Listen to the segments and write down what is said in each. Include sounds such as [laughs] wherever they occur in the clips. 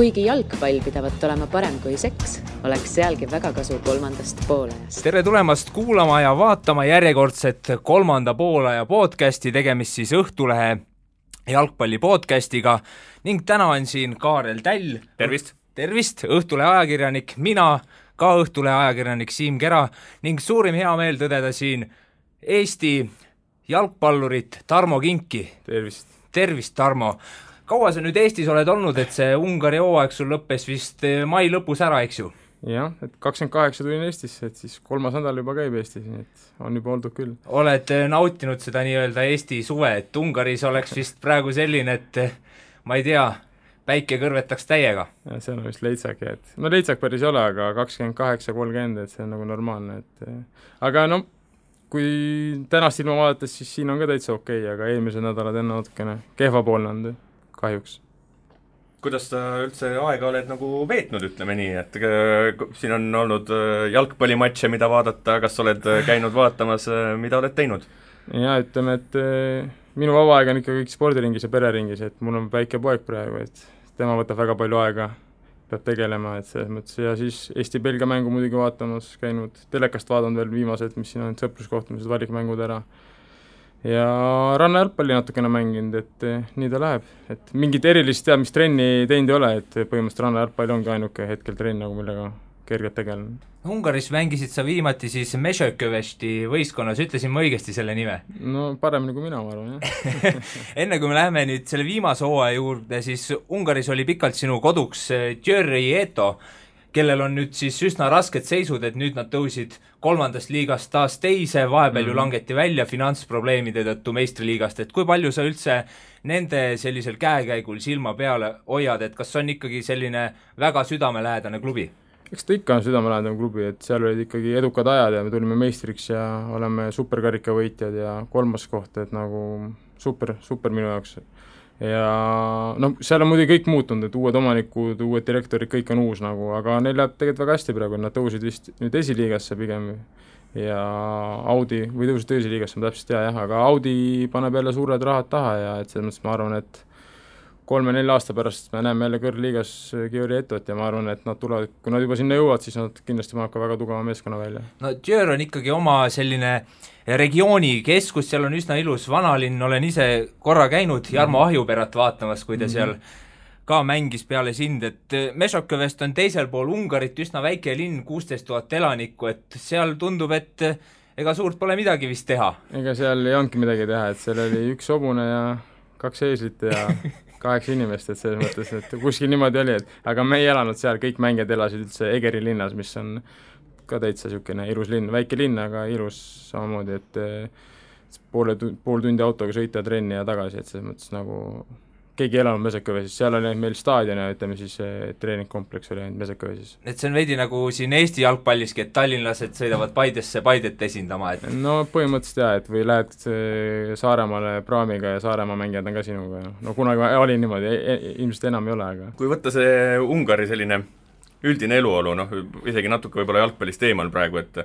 kuigi jalgpall pidavat olema parem kui seks, oleks sealgi väga kasu kolmandast poolajast. tere tulemast kuulama ja vaatama järjekordset kolmanda poolaja podcasti, tegemist siis Õhtulehe jalgpalli podcastiga ning täna on siin Kaarel Täll. tervist! tervist, Õhtulehe ajakirjanik, mina, ka Õhtulehe ajakirjanik Siim Kera ning suurim heameel tõdeda siin Eesti jalgpallurit Tarmo Kinki. tervist! tervist, Tarmo! Kaua sa nüüd Eestis oled olnud, et see Ungari hooaeg sul lõppes vist eh, mai lõpus ära, eks ju? jah, et kakskümmend kaheksa tulin Eestisse, et siis kolmas nädal juba käib Eestis, nii et on juba oldud küll. oled eh, nautinud seda nii-öelda Eesti suve, et Ungaris oleks vist praegu selline, et eh, ma ei tea, päike kõrvetaks täiega? seal on vist leitsak ja et, no leitsak päris ei ole, aga kakskümmend kaheksa, kolmkümmend, et see on nagu normaalne, et aga no kui tänast ilma vaadates, siis siin on ka täitsa okei okay,, aga eelmised nädalad enne natukene kehvapoolne olnud kahjuks. kuidas sa üldse aega oled nagu veetnud, ütleme nii, et äh, siin on olnud äh, jalgpallimatše, mida vaadata, kas oled äh, käinud vaatamas, mida oled teinud? jaa, ütleme, et minu vaba aeg on ikka kõik spordiringis ja pereringis, et mul on väike poeg praegu, et tema võtab väga palju aega, peab tegelema, et selles mõttes ja siis Eesti-Belgia mängu muidugi vaatamas, käinud telekast vaadanud veel viimased, mis siin on, sõpruskohtumised, valikmängud ära ja rannajalgpalli natukene mänginud, et eh, nii ta läheb. et mingit erilist teadmistrenni teinud ei ole, et põhimõtteliselt rannajalgpall ongi ainuke hetkel trenn nagu, millega kergelt tegelen. Ungaris mängisid sa viimati siis Mešõkövešti võistkonnas, ütlesin ma õigesti selle nime? no paremini kui mina, ma arvan, jah [laughs] enne kui me läheme nüüd selle viimase hooaja juurde, siis Ungaris oli pikalt sinu koduks Győri eh, Eto, kellel on nüüd siis üsna rasked seisud, et nüüd nad tõusid kolmandast liigast taas teise, vahepeal mm -hmm. ju mhm. langeti välja finantsprobleemide tõttu meistriliigast, et kui palju sa üldse nende sellisel käekäigul silma peal hoiad, et kas on ikkagi selline väga südamelähedane klubi? eks ta ikka on südamelähedane klubi, et seal olid ikkagi edukad ajad ja me tulime meistriks ja oleme superkarika võitjad ja kolmas koht, et nagu super, super minu jaoks ja noh, seal on muidugi kõik muutunud, et uued omanikud, uued direktorid, kõik on uus nagu, aga neil läheb tegelikult väga hästi praegu, nad tõusid vist nüüd esiliigasse pigem. Ja Audi, või tõusid esiliigasse, ma täpselt ei tea jah, aga Audi paneb jälle suured rahad taha ja et selles mõttes ma arvan, et kolme-nelja aasta pärast me näeme jälle kõrgliigas Georgi Etot ja ma arvan, et nad tulevad, kui nad juba sinna jõuavad, siis nad kindlasti paneb ka väga tugeva meeskonna välja. no Dior on ikkagi oma selline regiooni keskus, seal on üsna ilus vanalinn, olen ise korra käinud Jarmo mhm. Ahjuperat vaatamas, kui ta mm -hmm. seal ka mängis peale sind, et Mešokõvest on teisel pool Ungarit üsna väike linn, kuusteist tuhat elanikku, et seal tundub, et ega suurt pole midagi vist teha. ega seal ei olnudki midagi teha, et seal oli üks hobune ja kaks eeslit ja [laughs] kaheksa inimest, et selles mõttes, et kuskil niimoodi oli, et aga me ei elanud seal, kõik mängijad elasid üldse Egeri linnas, mis on ka täitsa niisugune ilus linn, väike linn, aga ilus samamoodi, et poole tu-, pool tundi autoga sõita trenni ja tagasi, et selles mõttes nagu keegi ei elanud Mesekövesis, seal oli meil staadion ja ütleme siis treeningkompleks oli ainult Mesekövesis. et see on veidi nagu siin Eesti jalgpalliski, et tallinlased sõidavad Paidesse Paidet esindama, et no põhimõtteliselt jaa, et või lähed äh, Saaremaale praamiga ja Saaremaa mängijad on ka sinuga, no kunagi oli niimoodi, e, e, ilmselt enam ei ole, aga kui võtta see Ungari selline üldine eluolu, noh, isegi natuke võib-olla jalgpallist eemal praegu, et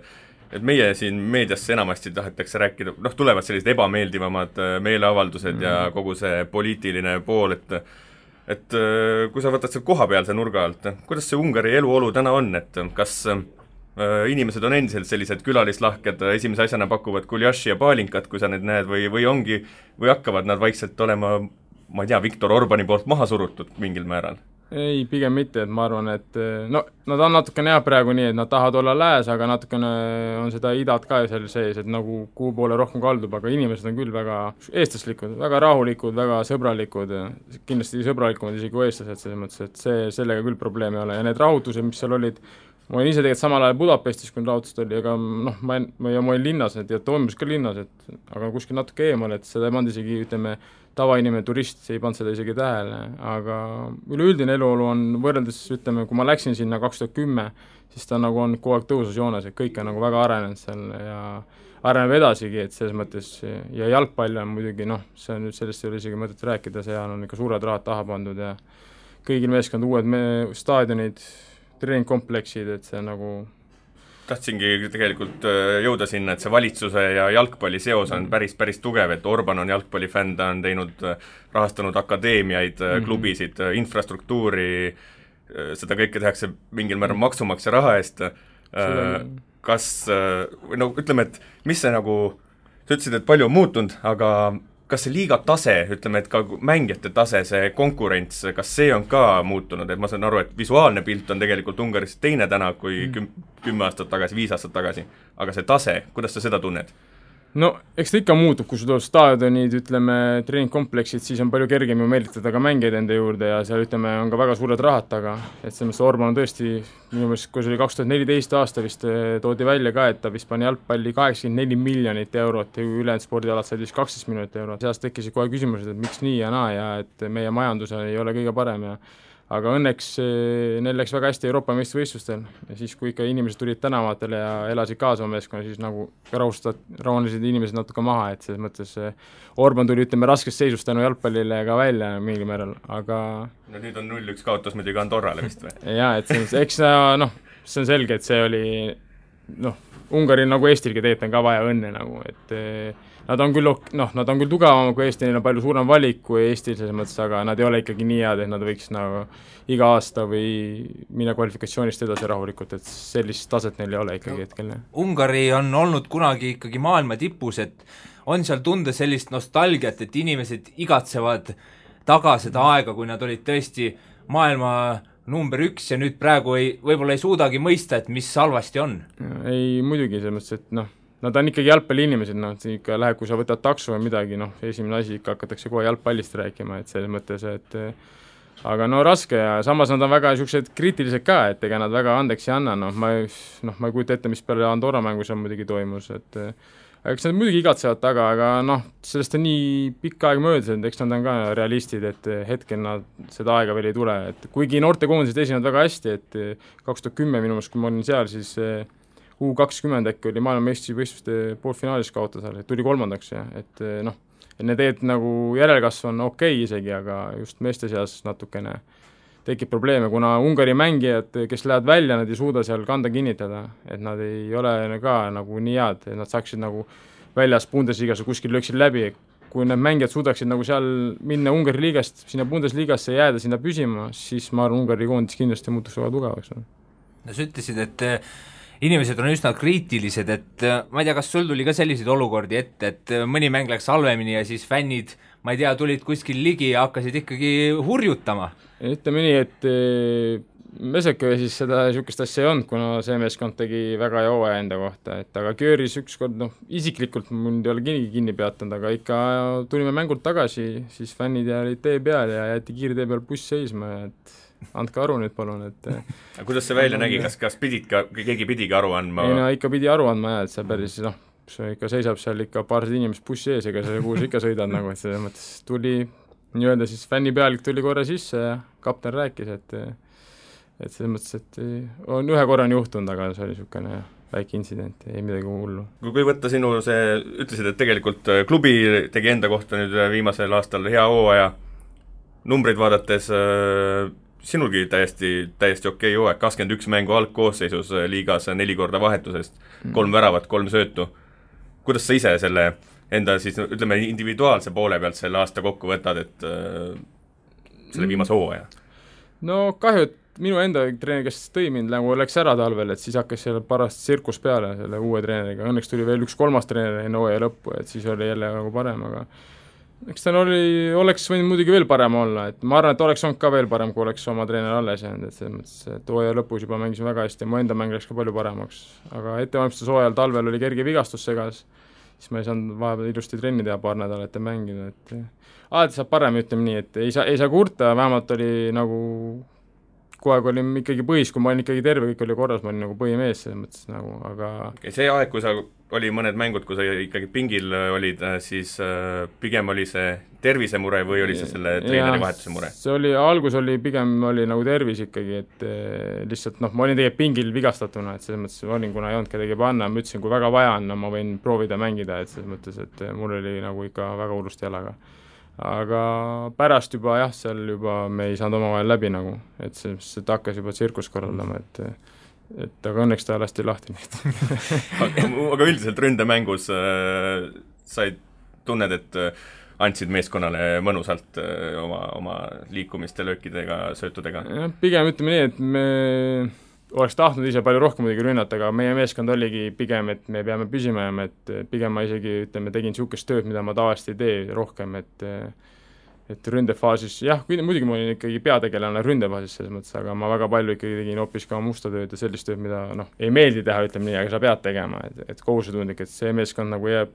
et meie siin meediasse enamasti tahetakse rääkida, noh, tulevad sellised ebameeldivamad äh, meeleavaldused mm -hmm. ja kogu see poliitiline pool, et et äh, kui sa võtad seal kohapealse nurga alt, kuidas see Ungari eluolu täna on, et kas äh, inimesed on endiselt sellised külalislahked, esimese asjana pakuvad guljaši ja paalinkat, kui sa neid näed, või, või ongi, või hakkavad nad vaikselt olema ma ei tea, Viktor Orbani poolt maha surutud mingil määral? Ei, pigem mitte, et ma arvan, et eh, no nad on natukene jah, praegu nii, et nad tahavad olla lääs, aga natukene on seda idat ka seal sees, et nagu kuhu poole rohkem kaldub, aga inimesed on küll väga eestlaslikud, väga rahulikud, väga sõbralikud, kindlasti sõbralikumad isegi kui eestlased, selles mõttes, et see, sellega küll probleemi ei ole. Ja need rahutused, mis seal olid, ma olin ise tegelikult samal ajal Budapestis, kui rahutused oli, aga noh, ma, ma, ja ma olin linnas, et ja toimus ka linnas, et aga kuskil natuke eemal, et seda ei pannud isegi, ütleme, tavainimene, turist ei pannud seda isegi tähele, aga üleüldine eluolu on võrreldes, ütleme, kui ma läksin sinna kaks tuhat kümme, siis ta nagu on kogu aeg tõususjoones, et kõik on nagu väga arenenud seal ja areneb edasigi, et selles mõttes ja jalgpall on muidugi noh, see on nüüd, sellest ei ole isegi mõtet rääkida, seal on ikka suured rahad taha pandud ja kõigil meeskond uued me-, staadionid, treeningkompleksid, et see nagu tahtsingi tegelikult äh, jõuda sinna, et see valitsuse ja jalgpalli seos on päris, päris tugev, et Orban on jalgpallifänn, ta on teinud, äh, rahastanud akadeemiaid mm, -hmm. klubisid, infrastruktuuri, seda kõike tehakse mingil määral maksumaksja raha eest, kas, või no ütleme, et mis see nagu, sa ütlesid, et palju on muutunud, aga kas see liiga tase, ütleme, et ka mängijate tase, see konkurents, kas see on ka muutunud, et ma saan aru, et visuaalne pilt on tegelikult Ungaris teine täna kui küm-, kümme aastat tagasi, viis aastat tagasi, aga see tase, kuidas sa seda tunned? No eks ta ikka muutub, kui sul tulevad staadionid, ütleme, treeningkompleksid, siis on palju kergem ju meelitada ka mängijaid enda juurde ja seal ütleme, on ka väga suured rahad taga, et selles mõttes Orban on tõesti, minu meelest, kui see oli kaks tuhat neliteist aasta vist eh, toodi välja ka, et ta vist pani jalgpalli kaheksakümmend neli miljonit eurot ja ülejäänud spordialad said vist kaksteist miljonit eurot, sellest tekkisid kohe küsimused, et miks nii ja naa ja et meie majandus ei ole kõige parem ja aga õnneks eh, neil läks väga hästi Euroopa meistrivõistlustel ja siis, kui ikka inimesed tulid tänavatele ja elasid kaasa oma meeskonna, siis nagu rahustavad, rahunesid inimesed natuke maha, et selles mõttes eh, Orban tuli, ütleme, raskest seisust tänu jalgpallile ka välja mingil määral, aga no nüüd on null-üks kaotus muidugi Andorrale vist või? [laughs] jaa, et selles mõttes, eks noh, see on selge, et see oli noh, Ungaril nagu Eestilgi tegelikult on ka vaja õnne nagu, et eh, nad on küll ok-, noh, nad on küll tugevamad kui Eesti, neil on palju suurem valik kui Eestil selles mõttes, aga nad ei ole ikkagi nii head, et nad võiks nagu iga aasta või minna kvalifikatsioonist edasi rahulikult, et sellist taset neil ei ole ikkagi no, hetkel. Ungari on olnud kunagi ikkagi maailma tipus, et on seal tunda sellist nostalgiat, et inimesed igatsevad taga seda aega, kui nad olid tõesti maailma number üks ja nüüd praegu ei, võib-olla ei suudagi mõista, et mis halvasti on. ei muidugi, selles mõttes, et noh, nad on ikkagi jalgpalliinimesed, noh, et ikka läheb, kui sa võtad takso või midagi, noh, esimene asi ikka hakatakse kohe jalgpallist rääkima, et selles mõttes, et aga no raske ja samas nad on väga niisugused kriitilised ka, et ega nad väga andeks ei anna, noh, ma ei, noh, ma ei kujuta ette, mis peale Andorra mängu seal muidugi toimus, et eks nad muidugi igatsevad taga, aga noh, sellest on nii pikk aeg möödas, et eks nad on ka realistid, et hetkel nad seda aega veel ei tule, et kuigi noortekoondised esinevad väga hästi, et kaks tuhat kümme minu meelest, kui ma olin seal, siis U kakskümmend äkki oli maailmameistrivõistluste poolfinaalis kaotas et tuli kolmandaks ja et noh, et need tegelikult nagu järelkasv on okei okay isegi, aga just meeste seas natukene tekib probleeme, kuna Ungari mängijad, kes lähevad välja, nad ei suuda seal kanda kinnitada, et nad ei ole ka nagu nii head, et nad saaksid nagu väljas Bundesligas kuskil lööksid läbi, kui need mängijad suudaksid nagu seal minna Ungari liigast sinna Bundesligasse ja jääda sinna püsima, siis ma arvan, Ungari koondis kindlasti muutuks väga tugevaks. no sa ütlesid, et inimesed on üsna kriitilised, et äh, ma ei tea, kas sul tuli ka selliseid olukordi ette, et äh, mõni mäng läks halvemini ja siis fännid, ma ei tea, tulid kuskil ligi ja hakkasid ikkagi hurjutama? ütleme nii, et äh, Meseköö siis seda niisugust asja ei olnud, kuna see meeskond tegi väga hea hooaja enda kohta, et aga Kööris ükskord noh, isiklikult mul ei ole keegi kinni peatanud, aga ikka tulime mängult tagasi, siis fännid jäid tee peal ja jäeti kiirtee peal buss seisma ja et andke aru nüüd palun, et [laughs] aga kuidas see välja nägi, kas, kas pidid ka, keegi pidigi aru andma? ei no ikka pidi aru andma jah, et see päris noh, see ikka seisab seal ikka paarsada inimest bussi ees, ega sa kuhu sa ikka sõidad nagu, et selles mõttes tuli nii-öelda siis fännipealik tuli korra sisse ja kapten rääkis, et et selles mõttes, et on ühe korra on juhtunud, aga see oli niisugune väike intsident, ei midagi hullu. kui võtta sinu see, ütlesid, et tegelikult klubi tegi enda kohta nüüd viimasel aastal hea hooaja, numbreid vaadates äh, sinulgi täiesti, täiesti okei okay hooaeg, kakskümmend üks mängu algkoosseisus äh, liigas, neli korda vahetusest, mm. kolm väravat, kolm söötu. kuidas sa ise selle enda siis ütleme, individuaalse poole pealt selle aasta kokku võtad, et äh, selle viimase mm. hooaja? no kahju, et minu enda treener, kes tõi mind, nagu läks ära talvel, et siis hakkas seal paras tsirkus peale selle uue treeneriga, õnneks tuli veel üks kolmas treener enne hooaja lõppu, et siis oli jälle nagu parem, aga eks tal oli, oleks võinud muidugi veel parem olla, et ma arvan, et oleks olnud ka veel parem, kui oleks oma treener alles jäänud, et selles mõttes, et hooaja lõpus juba mängisime väga hästi ja mu enda mäng läks ka palju paremaks. aga ettevalmistushooajal talvel oli kerge vigastus segas, siis ma ei saanud vahepeal ilusti trenni teha paar nädalat ja mängida, et alati saab parem, ütleme nii, et ei saa, ei saa kurta, vähemalt oli nagu kogu aeg olin ikkagi põhis, kui ma olin ikkagi terve, kõik oli korras, ma olin nagu põhimees selles mõttes nagu, aga okay, see aeg, kui sa, oli mõned mängud, kui sa ikkagi pingil äh, olid, äh, siis äh, pigem oli see tervisemure või oli see selle treeneri vahetuse mure? see oli, algus oli pigem, oli nagu tervis ikkagi, et lihtsalt noh, ma olin tegelikult pingil vigastatuna, et selles mõttes olin, kuna ei olnud kedagi panna, ma ütlesin, kui väga vaja on, no ma võin proovida mängida, et selles mõttes, et mul oli nagu ikka väga hullusti jalaga aga pärast juba jah, seal juba me ei saanud omavahel läbi nagu, et see, see hakkas juba tsirkust korraldama, et et aga õnneks ta lasti lahti nüüd aga üldiselt ründemängus äh, sa ei tunned, et äh, andsid meeskonnale mõnusalt öö, oma, oma liikumiste, löökidega, söötudega? jah, pigem ütleme nii, et me oleks tahtnud ise palju rohkem muidugi rünnata, aga meie meeskond oligi pigem, et me peame püsima jääma, et pigem ma isegi ütleme, tegin niisugust tööd, mida ma tavaliselt ei tee rohkem, et et ründefaasis jah, muidugi ma olin ikkagi peategelane ründefaasis selles mõttes, aga ma väga palju ikkagi tegin hoopis ka musta tööd ja sellist tööd, mida noh, ei meeldi teha, ütleme nii, aga sa pead tegema, et, et kohusetundlik, et see meeskond nagu jääb,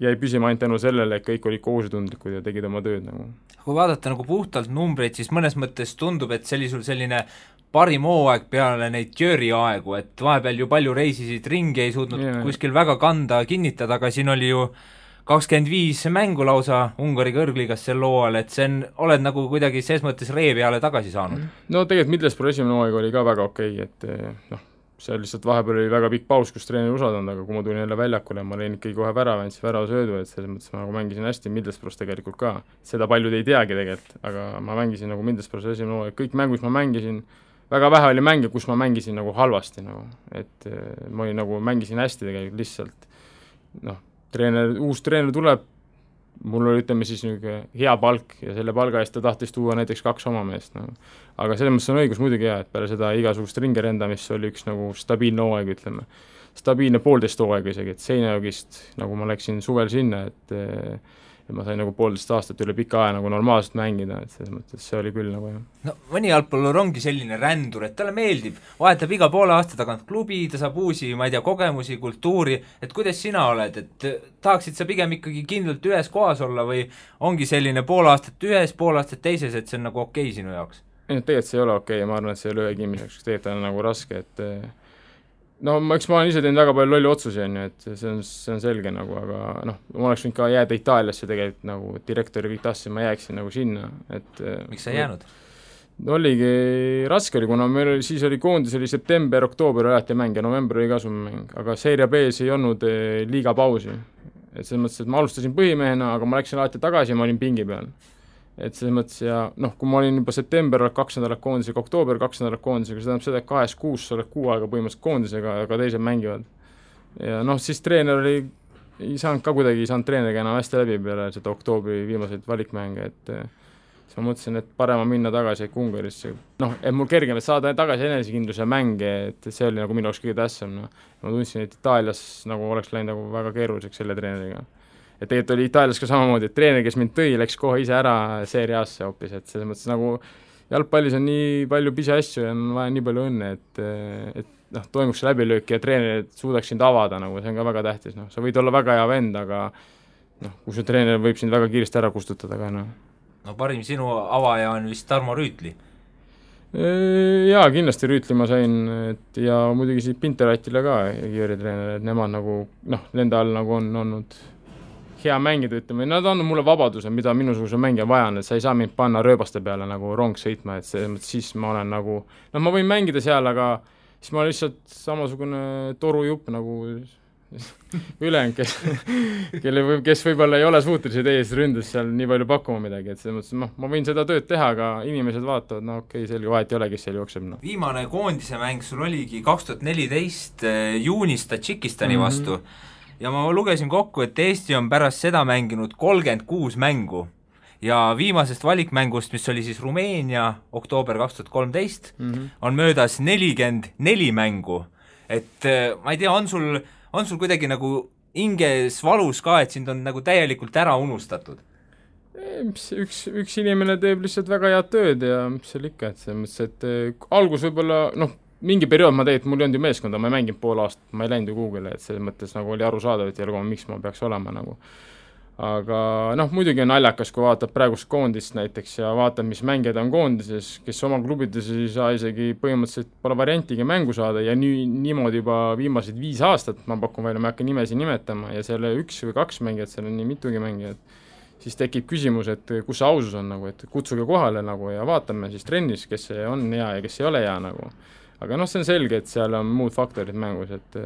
jäi püsima ainult tänu sellele, et kõik olid kohusetundlikud ja tegid oma tööd nagu. kui vaadata nagu puhtalt numbreid, siis mõnes mõttes tundub, et see oli sul selline parim hooaeg peale neid Jüri aegu, et vahepeal ju palju reisisid ringi, ei suutnud yeah. kuskil väga kanda, kinnitada, aga siin oli ju kakskümmend viis mängu lausa Ungari kõrgliigas sel hooajal, et see on, oled nagu kuidagi ses mõttes ree peale tagasi saanud? no tegelikult Middlesbrough esimene hooaeg oli ka väga okei okay,, et eh, noh, seal lihtsalt vahepeal oli väga pikk paus, kus treener ei usaldanud, aga kui ma tulin jälle väljakule, ma lõin ikkagi kohe värava, andsin väravasöödu, et selles mõttes ma nagu mängisin hästi Middlesbroughs tegelikult ka. seda paljud ei teagi tegelikult, aga ma mängisin nagu Middlesbroughs esimene hooaeg, kõik mängus ma mängisin väga vähe oli mänge, kus ma mängisin nagu halvasti nagu, et eh, ma olin nagu, mängisin hästi tegelikult lihtsalt. Noh, treener, uus treener tuleb, mul oli, ütleme siis niisugune hea palk ja selle palga eest ta tahtis tuua näiteks kaks oma meest nagu. aga selles mõttes on õigus muidugi jaa, et peale seda igasugust ringerendamist oli üks nagu stabiilne hooaeg, ütleme. stabiilne poolteist hooaega isegi, et Seinajokist, nagu ma läksin suvel sinna, et et ma sain nagu poolteist aastat üle pika aja nagu normaalselt mängida, et selles mõttes see oli küll nagu jah. no mõni jalgpallur ongi selline rändur, et talle meeldib, vahetab iga poole aasta tagant klubi, ta saab uusi, ma ei tea, kogemusi, kultuuri, et kuidas sina oled, et tahaksid sa pigem ikkagi kindlalt ühes kohas olla või ongi selline pool aastat ühes, pool aastat teises, et see on nagu okei okay sinu jaoks? ei no tegelikult see ei ole okei okay ja ma arvan, et see ei ole ühegi inimese jaoks, tegelikult on nagu raske, et no ma, eks ma olen ise teinud väga palju lolli otsusi, on ju, et see on, see on selge nagu, aga noh, ma oleks võinud ka jääda Itaaliasse tegelikult nagu direktor ja kõik tahtsid, ma jääksin nagu sinna, et miks sa ei jäänud? no oligi, raske oli, kuna meil oli, siis oli koondis oli september, oktoober alati mäng ja november oli ka summäng, aga Serie B-s ei olnud eh, liiga pausi. et selles mõttes, et ma alustasin põhimehena, aga ma läksin alati tagasi ja ma olin pingi peal et selles mõttes ja noh, kui ma olin juba september, oled kaks nädalat koondisega, oktoober kaks nädalat koondisega, see tähendab seda, et kahes kuus sa oled kuu aega põhimõtteliselt koondisega, aga teised mängivad. ja noh, siis treener oli, ei saanud ka kuidagi, ei saanud treeneriga enam hästi läbi peale seda oktoobri viimaseid valikmänge, et siis ma mõtlesin, et parem on minna tagasi äkki Ungarisse, noh, et mul kergem, et saada tagasi enesekindluse mänge, et see oli nagu minu jaoks kõige tähtsam, noh. ma tundsin, et Itaalias nagu oleks läinud nagu väga keeruliseks selle treeneriga et tegelikult oli Itaalias ka samamoodi, et treener, kes mind tõi, läks kohe ise ära Serie A-sse hoopis, et selles mõttes nagu jalgpallis on nii palju pisiasju ja on vaja nii palju õnne, et, et noh, toimuks läbilöök ja treener suudaks sind avada nagu, see on ka väga tähtis, noh, sa võid olla väga hea vend, aga noh, kui su treener võib sind väga kiiresti ära kustutada ka, noh. no parim sinu avaja on vist Tarmo Rüütli? Jaa, kindlasti Rüütli ma sain, et ja muidugi siit Pinteratile ka, Jüri treener, et nemad nagu noh, nende all nagu on olnud hea mängida, ütleme, nad annavad mulle vabaduse, mida minusuguse mängija vajan, et sa ei saa mind panna rööbaste peale nagu rong sõitma, et selles mõttes siis ma olen nagu, noh, ma võin mängida seal, aga siis ma olen lihtsalt samasugune torujupp nagu [laughs] ülejäänud, kes, kelle võib, kes võib-olla ei ole suutelised ees ründes seal nii palju pakkuma midagi, et selles mõttes noh, ma võin seda tööd teha, aga inimesed vaatavad, no okei okay,, selge, vahet ei ole, kes seal jookseb, noh. viimane koondise mäng sul oligi kaks tuhat neliteist eh, juunis Tadžikistani mm -hmm. vastu ja ma lugesin kokku, et Eesti on pärast seda mänginud kolmkümmend kuus mängu ja viimasest valikmängust, mis oli siis Rumeenia oktoober kaks tuhat kolmteist, mhm. on möödas nelikümmend neli mängu. et äh, ma ei tea, on sul, on sul kuidagi nagu hinges valus ka, et sind on nagu täielikult ära unustatud? üks, üks inimene teeb lihtsalt väga head tööd ja mis seal ikka, et selles mõttes, et äh, algus võib-olla noh, mingi periood ma tegelikult, mul ei olnud ju meeskonda, ma ei mänginud pool aastat, ma ei läinud ju kuhugile, et selles mõttes nagu oli arusaadav, et ei ole, miks ma peaks olema nagu. aga noh, muidugi on naljakas, kui vaatad praegust koondist näiteks ja vaatad, mis mängijad on koondises, kes oma klubides ei saa isegi põhimõtteliselt, pole variantigi mängu saada ja nii, niimoodi juba viimased viis aastat, ma pakun välja, ma ei hakka nimesid nimetama, ja selle üks või kaks mängijat, seal on nii mitugi mängijat, siis tekib küsimus, et kus see ausus on nagu, et kutsuge kohale nagu ja vaatame siis trennis, kes on hea ja kes ei ole hea nagu aga noh, see on selge, et seal on muud faktorid mängus, et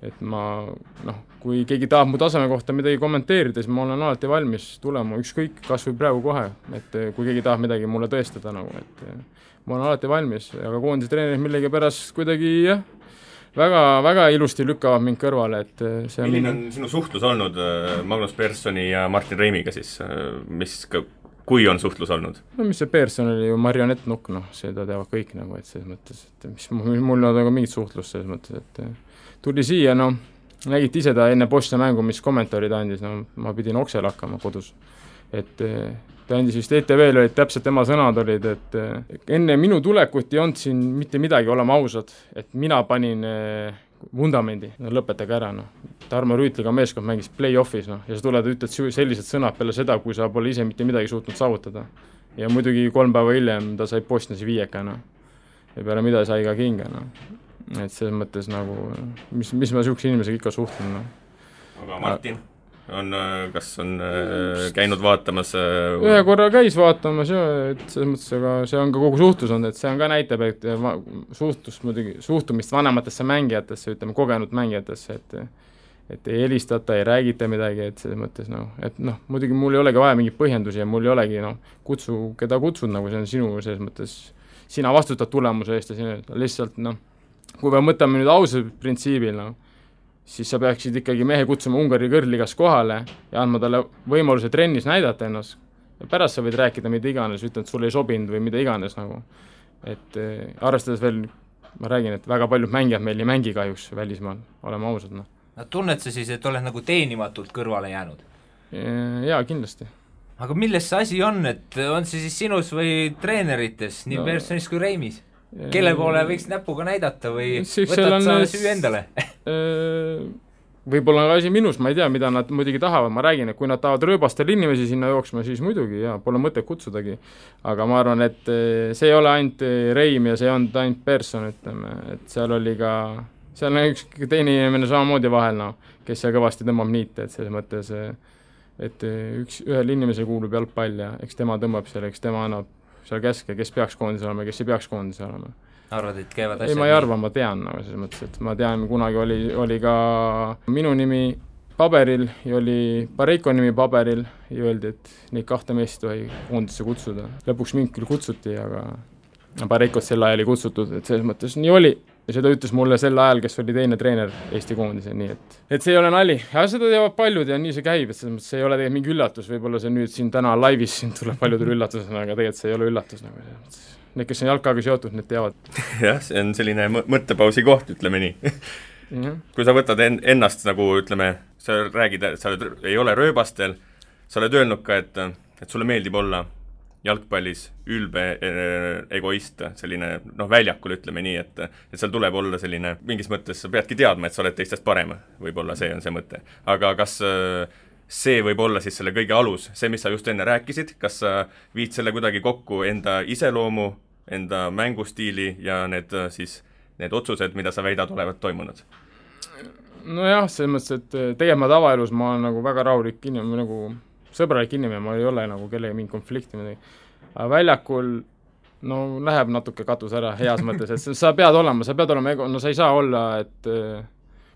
et ma noh, kui keegi tahab mu taseme kohta midagi kommenteerida, siis ma olen alati valmis tulema, ükskõik, kas või praegu kohe, et kui keegi tahab midagi mulle tõestada nagu, et ma olen alati valmis, aga koondise treenerid millegipärast kuidagi jah, väga, väga ilusti lükkavad mind kõrvale, et äh, see on milline on sinu suhtlus olnud äh, Magnus Personi ja Martin Reimiga siis, mis ka kui on suhtlus olnud? no mis see Pearson oli ju marionettnukk, noh, seda teavad kõik nagu, et selles mõttes, et mis mul, mul ei ole nagu mingit suhtlust selles mõttes, et tuli siia, noh, nägite ise ta enne Bosnia mängu, mis kommentaarid andis, no ma pidin oksel hakkama kodus. et ta andis vist ETV-le olid täpselt tema sõnad olid, et enne minu tulekut ei olnud siin mitte midagi, oleme ausad, et mina panin vundamendi, no lõpetage ära, noh. Tarmo Rüütliga meeskond mängis play-off'is, noh, ja sa tuled ja ütled sellised sõnad peale seda, kui sa pole ise mitte midagi suutnud saavutada. ja muidugi kolm päeva hiljem ta sai Bosniasi viieka, noh. ja peale mida sai ka kinga, noh. et selles mõttes nagu, mis, mis ma niisuguse inimesega ikka suhtlen, noh. aga Martin? On, äh, kas on äh, käinud vaatamas äh, ühe korra käis vaatamas ja et selles mõttes, aga see on ka kogu suhtlus olnud, et see on ka näitab, et suhtlust muidugi, suhtumist vanematesse mängijatesse, ütleme kogenud mängijatesse, et et ei helistata, ei räägita midagi, et selles mõttes noh, et noh, muidugi mul ei olegi vaja mingeid põhjendusi ja mul ei olegi noh, kutsu, keda kutsud, nagu see on sinu selles mõttes, sina vastutad tulemuse eest ja sina lihtsalt noh, kui me mõtleme nüüd ausalt printsiibil, noh, siis sa peaksid ikkagi mehe kutsuma Ungari kõrgligas kohale ja andma talle võimaluse trennis näidata ennast. pärast sa võid rääkida mida iganes, ütled, sulle ei sobinud või mida iganes nagu. et äh, arvestades veel, ma räägin, et väga paljud mängijad meil ei mängi kahjuks välismaal, oleme ausad, noh. tunned sa siis, et oled nagu teenimatult kõrvale jäänud? jaa, kindlasti aga milles see asi on, et on see siis sinus või treenerites, nii no. Personis kui Reimis? Kelle poole võiks näpuga näidata või võtad sa süü endale? [laughs] Võib-olla on asi minus, ma ei tea, mida nad muidugi tahavad, ma räägin, et kui nad tahavad rööbastel inimesi sinna jooksma, siis muidugi jaa, pole mõtet kutsudagi. aga ma arvan, et see ei ole ainult Reim ja see ei olnud ainult Person, ütleme, et seal oli ka, seal on üks teine inimene samamoodi vahel, noh, kes seal kõvasti tõmbab niite, et selles mõttes et üks, ühel inimesel kuulub jalgpall ja eks tema tõmbab seal, eks tema annab seal käske, kes peaks koondises olema ja kes ei peaks koondises olema. arvad, et käivad asjad ei, ma ei arva, ma tean nagu selles mõttes, et ma tean, kunagi oli, oli ka minu nimi paberil ja oli Pareiko nimi paberil ja öeldi, et neid kahte meest ei tohi koondisse kutsuda. lõpuks mind küll kutsuti, aga Pareikot sel ajal ei kutsutud, et selles mõttes nii oli ja seda ütles mulle sel ajal, kes oli teine treener Eesti koondisel, nii et, et see ei ole nali. ja seda teavad paljud ja nii see käib, et selles mõttes see ei ole tegelikult mingi üllatus, võib-olla see nüüd siin täna laivis siin tuleb paljudele üllatusena, aga tegelikult see ei ole üllatus nagu selles mõttes. Need, kes on jalkaga seotud, need teavad. [laughs] jah, see on selline mõttepausi koht, ütleme nii. -hmm. kui sa võtad en-, ennast nagu ütleme, sa räägid, sa oled, ei ole rööbastel, sa oled öelnud ka, et, et sulle meeldib olla jalgpallis ülbe äh, egoist, selline noh, väljakul ütleme nii, et et seal tuleb olla selline, mingis mõttes sa peadki teadma, et sa oled teistest parem, võib-olla see on see mõte. aga kas äh, see võib olla siis selle kõige alus, see, mis sa just enne rääkisid, kas sa viid selle kuidagi kokku enda iseloomu, enda mängustiili ja need siis, need otsused, mida sa väidad olevat toimunud? nojah, selles mõttes, et tegelikult ma tavaelus ma olen nagu väga rahulik inimene, nagu sõbralik inimene, ma ei ole nagu kellegagi mingit konflikti midagi. aga väljakul no läheb natuke katus ära heas mõttes, et sa pead olema, sa pead olema ego-, no sa ei saa olla, et äh,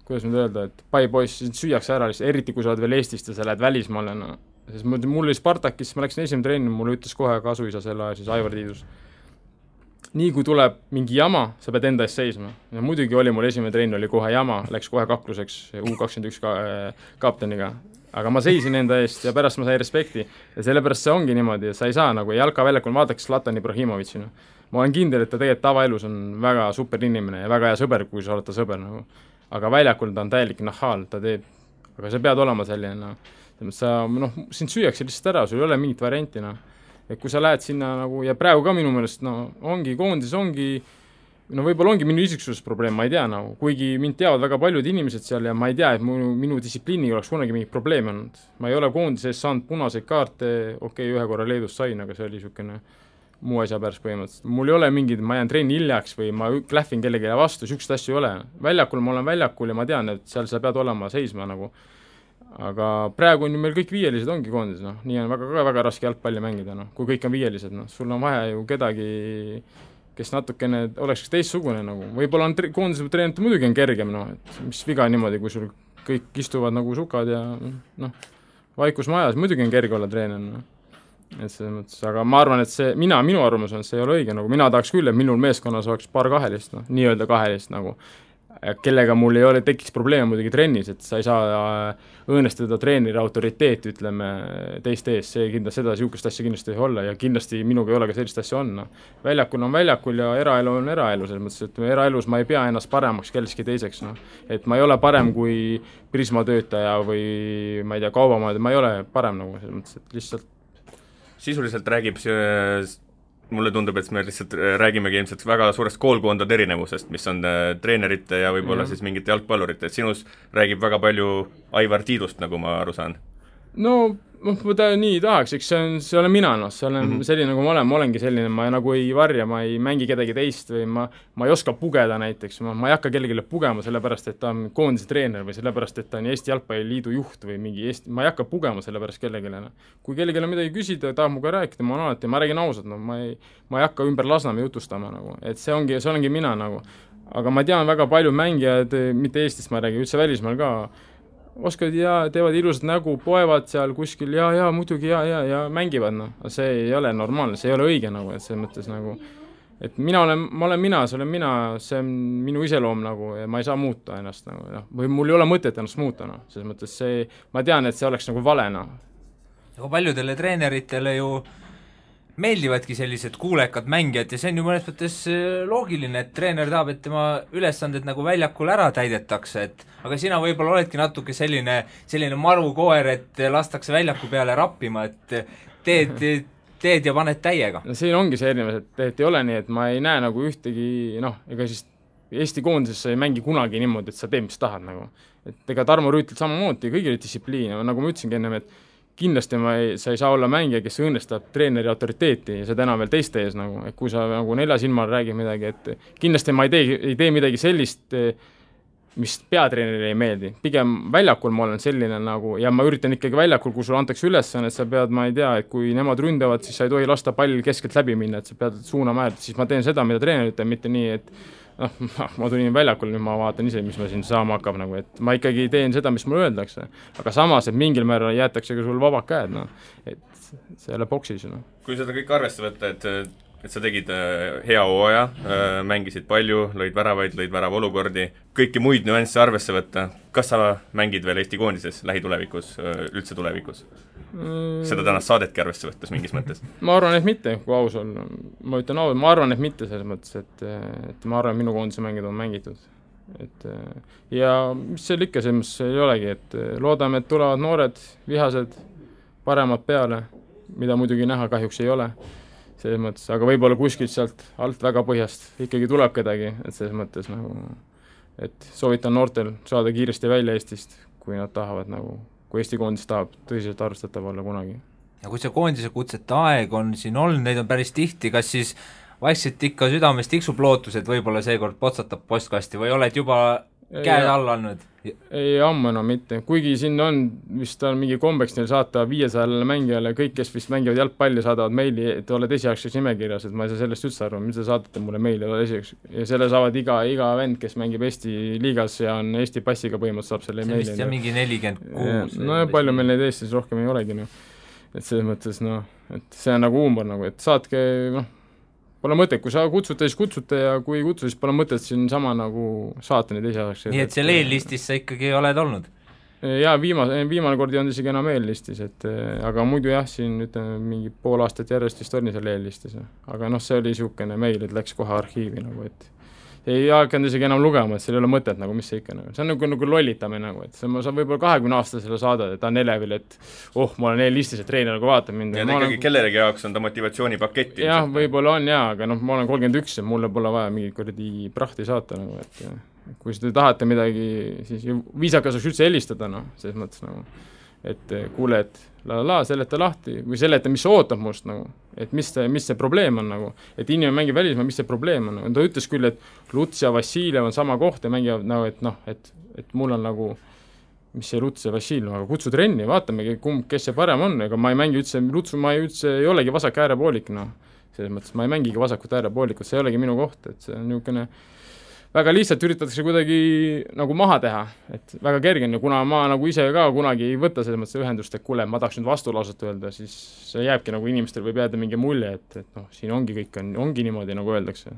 kuidas nüüd öelda, et pai poiss, sind süüakse ära lihtsalt, eriti kui sa oled veel Eestist ja sa lähed välismaale, no sest mul, mul oli Spartakis, ma läksin esimene trenni, mulle ütles kohe kasuisa sel ajal siis Aivar Tiidus, nii kui tuleb mingi jama, sa pead enda eest seisma. ja muidugi oli mul esimene trenn oli kohe jama, läks kohe kakluseks U kakskümmend üks ka-, äh, kapteniga, aga ma seisin enda eest ja pärast ma sain respekti. ja sellepärast see ongi niimoodi, et sa ei saa nagu jalkaväljakul, vaadake Zlatan Ibrahimovitši, noh. ma olen kindel, et ta tegelikult tavaelus on väga super inimene ja väga hea sõber, kui sa oled ta sõber nagu. aga väljakul ta on täielik nahhaal, ta teeb, aga sa pead olema selline, noh. selles mõttes sa, noh, sind süüakse lihtsalt ära, sul ei ole mingit varianti, noh. et kui sa lähed sinna nagu ja praegu ka minu meelest, no ongi, koondises ongi no võib-olla ongi minu isiksusprobleem, ma ei tea nagu, kuigi mind teavad väga paljud inimesed seal ja ma ei tea, et minu, minu distsipliiniga oleks kunagi mingit probleemi olnud. ma ei ole koondise ees saanud punaseid kaarte, okei okay,, ühe korra Leedus sain, aga see oli niisugune muu asja pärast põhimõtteliselt. mul ei ole mingeid, ma jään trenni hiljaks või ma klähvin kellelegi vastu, niisuguseid asju ei ole. väljakul ma olen väljakul ja ma tean, et seal sa pead olema seisma nagu. aga praegu on ju meil kõik viielised ongi koondises, noh, nii on väga, väga, väga raske jalgpalli mängida, noh, kui kõik on viielised, noh, sul on vaja ju kedagi kes natukene oleks teistsugune nagu, võib-olla on koondise treeneritel muidugi on kergem, noh, et mis viga niimoodi, kui sul kõik istuvad nagu sukad ja noh, vaikus majas, muidugi on kerge olla treener, noh. et selles mõttes, aga ma arvan, et see, mina, minu arvamus on, et see ei ole õige, nagu mina tahaks küll, et minul meeskonnas oleks paar kahelist, noh, nii-öelda kahelist nagu, kellega mul ei ole, tekiks probleeme muidugi trennis, et sa ei saa äh, õõnestada treeneri autoriteeti, ütleme, teiste ees, see kindlasti, seda, niisugust asja kindlasti ei olla ja kindlasti minuga ei ole ka sellist asja on, noh. väljakul on väljakul ja eraelu on eraelu, selles mõttes, et eraelus ma ei pea ennast paremaks kellestki teiseks, noh. et ma ei ole parem kui Prisma töötaja või ma ei tea, kaubamaja, ma ei ole parem nagu selles mõttes, et lihtsalt sisuliselt räägib see mulle tundub, et me lihtsalt äh, räägimegi ilmselt väga suurest koolkondade erinevusest, mis on äh, treenerite ja võib-olla mm -hmm. siis mingite jalgpallurite, et sinus räägib väga palju Aivar Tiidust, nagu ma aru saan. No noh, ma ta nii tahaks, eks see on, see olen mina, noh, see olen mm -hmm. selline, nagu ma olen, ma olengi selline, ma nagu ei varja, ma ei mängi kedagi teist või ma, ma ei oska pugeda näiteks, ma, ma ei hakka kellelegi pugema sellepärast, et ta on koondise treener või sellepärast, et ta on Eesti Jalgpalliliidu juht või mingi Eesti, ma ei hakka pugema sellepärast kellelegi, noh. kui kellelgi on midagi küsida, tahab minuga rääkida, ma olen alati, ma räägin ausalt, no ma ei, ma ei hakka ümber Lasnamäe jutustama nagu, et see ongi, see olengi mina nagu. aga ma tean väga palju mängijaid, mitte Eestist ma räägin, üldse välismaal ka, oskavad ja teevad ilusat nägu, poevad seal kuskil ja, ja muidugi ja, ja, ja mängivad, noh. aga see ei ole normaalne, see ei ole õige nagu, et selles mõttes nagu et mina olen, ma olen mina, see olen mina, see on minu iseloom nagu ja ma ei saa muuta ennast nagu noh, või mul ei ole mõtet ennast muuta, noh, selles mõttes see, ma tean, et see oleks nagu vale, noh. aga paljudele treeneritele ju meeldivadki sellised kuulekad mängijad ja see on ju mõnes mõttes äh, loogiline, et treener tahab, et tema ülesanded nagu väljakul ära täidetakse, et aga sina võib-olla oledki natuke selline, selline marukoer, et lastakse väljaku peale rappima, et [laughs] teed, teed ja paned täiega. no siin ongi see erinevus, et, et ei ole nii, et ma ei näe nagu ühtegi noh, ega siis Eesti koondises sa ei mängi kunagi niimoodi, et sa teed, mis tahad nagu. et ega Tarmo Rüütel samamoodi, kõigil distsipliin, nagu ma ütlesingi ennem, et kindlasti ma ei, sa ei saa olla mängija, kes õõnestab treeneri autoriteeti ja seda enam veel teiste ees nagu, et kui sa nagu nelja silma all räägid midagi, et kindlasti ma ei tee, ei tee midagi sellist, mis peatreenerile ei meeldi, pigem väljakul ma olen selline nagu ja ma üritan ikkagi väljakul, kui sulle antakse ülesanne, et sa pead, ma ei tea, et kui nemad ründavad, siis sa ei tohi lasta pall keskelt läbi minna, et sa pead suunama äärt, siis ma teen seda, mida treener ütleb, mitte nii, et noh, ma tulin väljakule, nüüd ma vaatan ise, mis ma siin saama hakkab nagu, et ma ikkagi teen seda, mis mulle öeldakse. aga samas, et mingil määral jäetakse ka sul vabad käed, noh, et see ei ole boksis, noh. kui seda kõike arvesse võtta, et et sa tegid äh, hea hooaja äh,, mängisid palju, lõid väravaid, lõid väravaolukordi, kõiki muid nüansse arvesse võtta, kas sa mängid veel Eesti koondises lähitulevikus, äh, üldse tulevikus? seda tänast saadetki arvesse võttes mingis [laughs] mõttes? ma arvan, et mitte, kui aus olla. ma ütlen ausalt, ma arvan, et mitte selles mõttes, et, et ma arvan, et minu koondise mängid on mängitud. et ja mis seal ikka, selles mõttes ei olegi, et loodame, et tulevad noored, vihased, paremad peale, mida muidugi näha kahjuks ei ole, selles mõttes, aga võib-olla kuskilt sealt alt väga põhjast ikkagi tuleb kedagi, et selles mõttes nagu et soovitan noortel saada kiiresti välja Eestist, kui nad tahavad nagu kui Eesti koondis tahab tõsiselt arvestatav olla kunagi. ja kui see koondise kutsete aeg on siin olnud, neid on päris tihti, kas siis vaikselt ikka südames tiksub lootus, et võib-olla seekord potsatab postkasti või oled juba käed alla andnud? ei, ammu enam mitte, kuigi siin on vist on mingi kombeks neil saata viiesajale mängijale, kõik, kes vist mängivad jalgpalli, saadavad meili, et oled esialgses nimekirjas, et ma ei saa sellest üldse aru, mis te saadate mulle meili, oled esialgs-, ja selle saavad iga, iga vend, kes mängib Eesti liigas ja on Eesti passiga põhimõtteliselt, saab selle meili. see on mingi nelikümmend kuus. no ja palju meil neid Eestis rohkem ei olegi, noh. et selles mõttes noh, et see on nagu huumor nagu, et saatke noh, pole mõtet, kui sa kutsute, siis kutsute ja kui ei kutsu, siis pole mõtet siinsama nagu saata neid esialgseid. nii et seal eellistis sa ikkagi oled olnud? jaa, viimase, viimane kord ei olnud isegi enam eellistis, et aga muidu jah, siin ütleme, mingi pool aastat järjest vist oli seal eellistis. aga noh, see oli niisugune meil, et läks kohe arhiivi nagu, et ei hakanud isegi enam lugema, et seal ei ole mõtet nagu, mis see ikka nagu, see on nagu, nagu lollitamine nagu, et see, ma saan võib-olla kahekümne-aastasele saada, et ta on Elevil, et oh, ma olen eelistis, et treener nagu vaatab mind. ja ta ikkagi olen... kellelegi jaoks on ta motivatsioonipakett. jah, võib-olla on jaa, aga noh, ma olen kolmkümmend üks ja mulle pole vaja mingit kuradi prahti saata nagu, et kui te tahate midagi, siis viisakas oleks üldse helistada, noh, selles mõttes nagu et kuule, et la la la, seleta lahti. Või seleta, mis sa ootad must nagu, et mis see, mis see probleem on nagu, et inimene mängib välismaal, mis see probleem on nagu, ta ütles küll, et Luts ja Vassiljev on sama koht ja mängivad nagu, et noh, et, et mul on nagu mis see Luts ja Vassiljev, aga kutsu trenni, vaatamegi, kumb, kes see parem on, ega ma ei mängi üldse, Lutsu ma ei üldse ei olegi vasak äärepoolik, noh. selles mõttes ma ei mängigi vasakut äärepoolikut, see ei olegi minu koht, et see on niisugune väga lihtsalt üritatakse kuidagi nagu maha teha, et väga kerge on ja kuna ma nagu ise ka kunagi ei võta selles mõttes ühendust, et kuule, ma tahaks nüüd vastulauset öelda, siis see jääbki nagu inimestel võib jääda mingi mulje, et, et noh, siin ongi kõik on, ongi niimoodi, nagu öeldakse.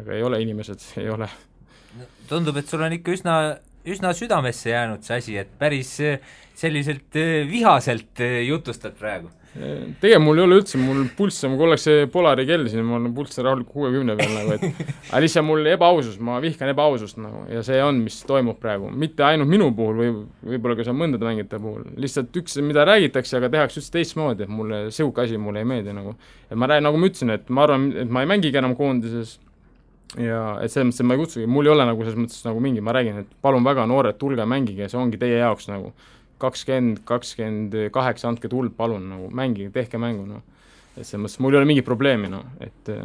aga ei ole inimesed, ei ole. tundub, et sul on ikka üsna, üsna südamesse jäänud see asi, et päris eh, selliselt eh, vihaselt eh, jutustad praegu. Tegelikult mul ei ole üldse, mul pulss on, mul oleks see Polari kell siin, mul on pulss rahulikult kuuekümne peal nagu, et aga lihtsalt mul ebaausus, ma vihkan ebaausust nagu ja see on, mis toimub praegu, mitte ainult minu puhul või võib-olla ka seal mõndade mängijate puhul, lihtsalt üks, mida räägitakse, aga tehakse üldse teistmoodi, et mulle sihuke asi mulle ei meeldi nagu. et ma räägin, nagu ma ütlesin, et ma arvan, et ma ei mängigi enam koondises ja et selles mõttes, et ma ei kutsugi, mul ei ole nagu selles mõttes nagu mingi, ma räägin, et palun väga, noored, tulge mängige, see ongi teie jaoks nagu kakskümmend, kakskümmend kaheksa, andke tuld, palun, nagu mängige, tehke mängu, noh. et selles mõttes mul ei ole mingit probleemi, noh, et äh,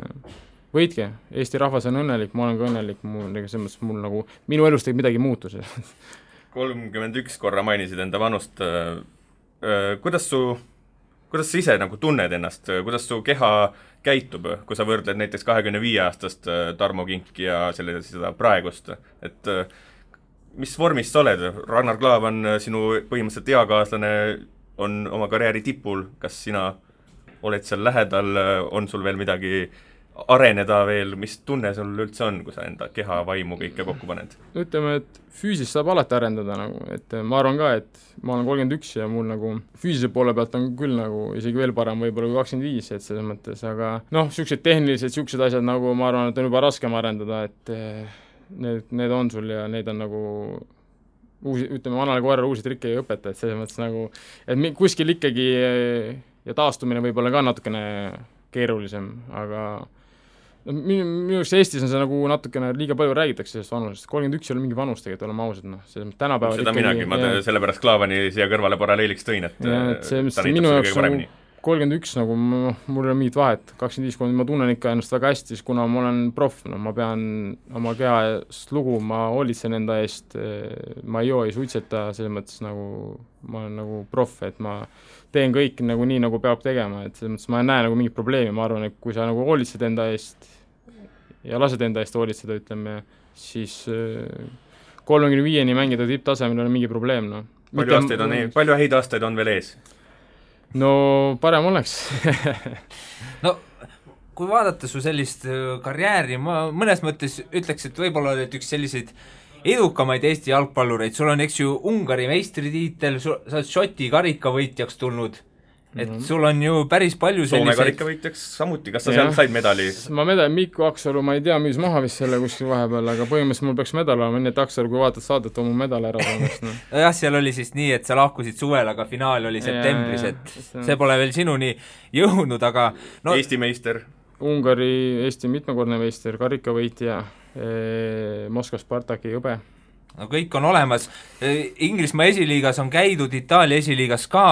võitke, Eesti rahvas on õnnelik, ma olen ka õnnelik, mul, ega selles mõttes mul nagu, minu elus tegelikult midagi ei muutu kolmkümmend üks korra mainisid enda vanust, äh, äh, kuidas su, kuidas sa ise nagu tunned ennast, kuidas su keha käitub, kui sa võrdled näiteks kahekümne viie aastast Tarmo Kinki ja selle, seda praegust, et äh, mis vormis sa oled, Ragnar Klav on äh, sinu põhimõtteliselt eakaaslane, on oma karjääri tipul, kas sina oled seal lähedal, äh, on sul veel midagi areneda veel, mis tunne sul üldse on, kui sa enda keha, vaimu kõike kokku paned? ütleme, et füüsist saab alati arendada nagu, et ma arvan ka, et ma olen kolmkümmend üks ja mul nagu füüsilise poole pealt on küll nagu isegi veel parem võib-olla kui kakskümmend viis, et selles mõttes, aga noh, niisugused tehnilised, niisugused asjad nagu ma arvan, et on juba raskem arendada, et need, need on sul ja neid on nagu uusi, ütleme, vanale koerale uusi trikke ei õpeta, et selles mõttes nagu, et kuskil ikkagi ja taastumine võib olla ka natukene keerulisem, aga no minu, minu arust Eestis on see nagu natukene liiga palju räägitakse sellest vanusest, kolmkümmend üks ei ole mingi vanus tegelikult, oleme ausad, noh, mõttes tänapäeval seda minagi, ma sellepärast Klaavani siia kõrvale paralleeliks tõin, et ja, et see, mis minu jaoks nagu kolmkümmend üks nagu mul ei ole mingit vahet, kakskümmend viis, kui ma tunnen ikka ennast väga hästi, siis kuna ma olen proff, no ma pean oma kehast lugu, ma hoolitsen enda eest, ma ei joo, ei suitseta, selles mõttes nagu ma olen nagu proff, et ma teen kõik nagu nii, nagu peab tegema, et selles mõttes ma ei näe nagu mingit probleemi, ma arvan, et kui sa nagu hoolitsed enda eest ja lased enda eest hoolitseda, ütleme, siis kolmekümne viieni mängida tipptasemel ei ole mingi probleem, noh. palju aastaid on, palju häid aastaid on veel ees? No parem oleks. [laughs] No kui vaadata su sellist äh, karjääri, ma mõnes mõttes ütleks, et võib-olla oled üks selliseid edukamaid Eesti jalgpallureid, sul on, eks ju, Ungari meistritiitel, sa oled Šoti karikavõitjaks tulnud et -hmm. sul on ju päris palju selliseid Soome karikavõitjaks samuti, kas sa seal said medali? ma medali, Mikko Aksalu, ma ei tea, müüs maha vist selle kuskil vahepeal, aga põhimõtteliselt mul peaks medal olema, nii et Aksalu, kui vaatad saadet, on mu medal ära saanud no.. nojah, [laughs] seal oli siis nii, et sa lahkusid suvel, aga finaal oli septembris, et see pole veel sinuni jõudnud, aga no Eesti meister? Ungari, Eesti mitmekordne meister, karikavõitja, Moskva Spartaki hõbe no kõik on olemas, Inglismaa esiliigas on käidud, Itaalia esiliigas ka,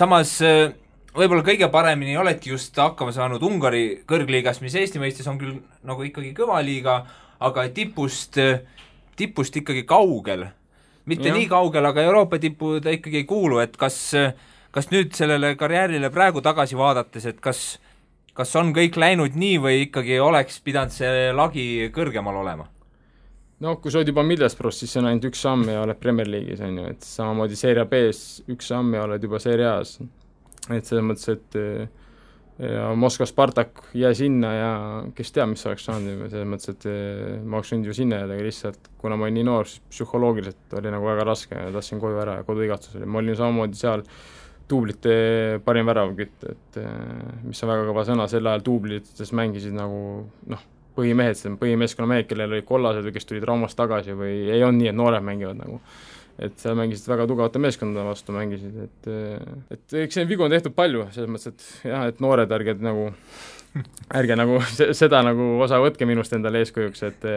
samas äh, võib-olla kõige paremini oledki just hakkama saanud Ungari kõrgliigas, mis Eesti mõistes on küll nagu ikkagi kõva liiga, aga tipust, tipust ikkagi kaugel. mitte ja. nii kaugel, aga Euroopa tippu ta ikkagi ei kuulu, et kas, kas nüüd sellele karjäärile praegu tagasi vaadates, et kas kas on kõik läinud nii või ikkagi oleks pidanud see lagi kõrgemal olema? No kui sa oled juba Middlesbrough's, siis see on ainult üks samm ja oled Premier League'is, on ju, et samamoodi Serie B-s üks samm ja oled juba Serie A-s. et selles mõttes, et ja Moskva Spartak, jää sinna ja kes teab, mis oleks saanud juba, selles mõttes, et ma oleks võinud ju sinna jääda, aga lihtsalt kuna ma olin nii noor, siis psühholoogiliselt oli nagu väga raske ja tahtsin koju ära ja koduigatsus oli, ma olin samamoodi seal duublite parim väravakütt, et mis on väga kõva sõna, sel ajal duublites mängisid nagu noh, põhimehed, põhimeeskonna mehed, kellel olid kollased või kes tulid Raumast tagasi või ei olnud nii, et noored mängivad nagu. et seal mängisid väga tugevate meeskondade vastu mängisid, et, et eks neid vigu on tehtud palju, selles mõttes, et jah, et noored, ärge nagu, ärge nagu [laughs] seda nagu osa võtke minust endale eeskujuks, et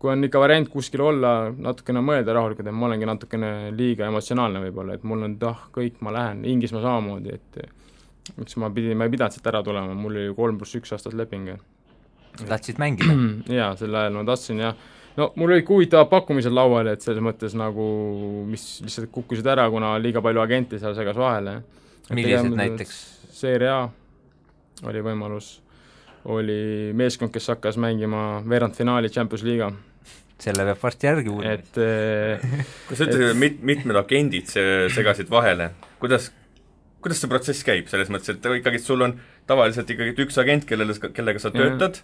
kui on ikka variant kuskil olla, natukene mõelda rahulikult, et ma olengi natukene liiga emotsionaalne võib-olla, et mul on, et ah, kõik, ma lähen, Inglismaa samamoodi, et miks ma pidin, ma ei pidanud sealt ära tulema, mul oli kolm pluss üks aastat leping tahtsid mängida? [clears throat] jaa, sel ajal ma tahtsin jah, no mul olid huvitavad pakkumised laual, et selles mõttes nagu, mis lihtsalt kukkusid ära, kuna liiga palju agente seal segas vahele. millised näiteks? Serie A oli võimalus, oli meeskond, kes hakkas mängima veerandfinaali Champions liiga selle peab varsti järgi uurima. et [laughs] äh, kui sa ütlesid, et mit-, mitmed agendid segasid vahele, kuidas, kuidas see protsess käib, selles mõttes, et ikkagi sul on tavaliselt ikkagi üks agent, kellele, kellega sa töötad,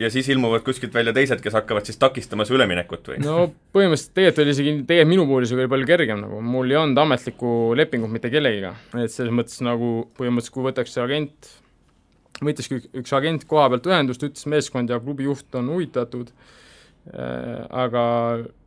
ja siis ilmuvad kuskilt välja teised, kes hakkavad siis takistama su üleminekut või? no põhimõtteliselt tegelikult oli isegi, tegelikult minu puhul isegi oli palju kergem nagu, mul ei olnud ametlikku lepingut mitte kellegiga, et selles mõttes nagu põhimõtteliselt kui võtaks see agent, võttiski üks agent koha pealt ühendust, ütles meeskond ja klubi juht on huvitatud äh,, aga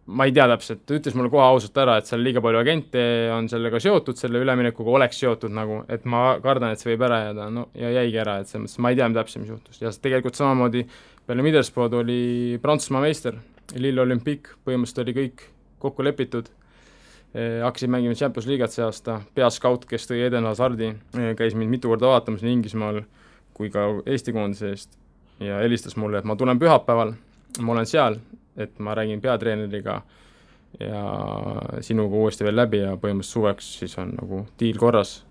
ma ei tea täpselt, ta ütles mulle kohe ausalt ära, et seal liiga palju agente on sellega seotud, selle üleminekuga oleks seotud nagu, et ma kardan, et see võib ära jääda, no ja jäigi ära, et selles mõttes ma ei tea täpselt, mis juhtus. Ja tegelikult samamoodi peale Middlesbrough oli Prantsusmaa meister, Lille Olympique, põhimõtteliselt oli kõik kokku lepitud. E,, hakkasid mängima Champions League'at see aasta, peaskaut, kes tõi Eden Hazardi e,, käis mind mitu korda vaatamas nii Inglismaal kui ka Eesti koondise eest ja helistas mulle, et ma tulen pühapäeval, ma olen seal, et ma räägin peatreeneriga ja sinuga uuesti veel läbi ja põhimõtteliselt suveks siis on nagu diil korras.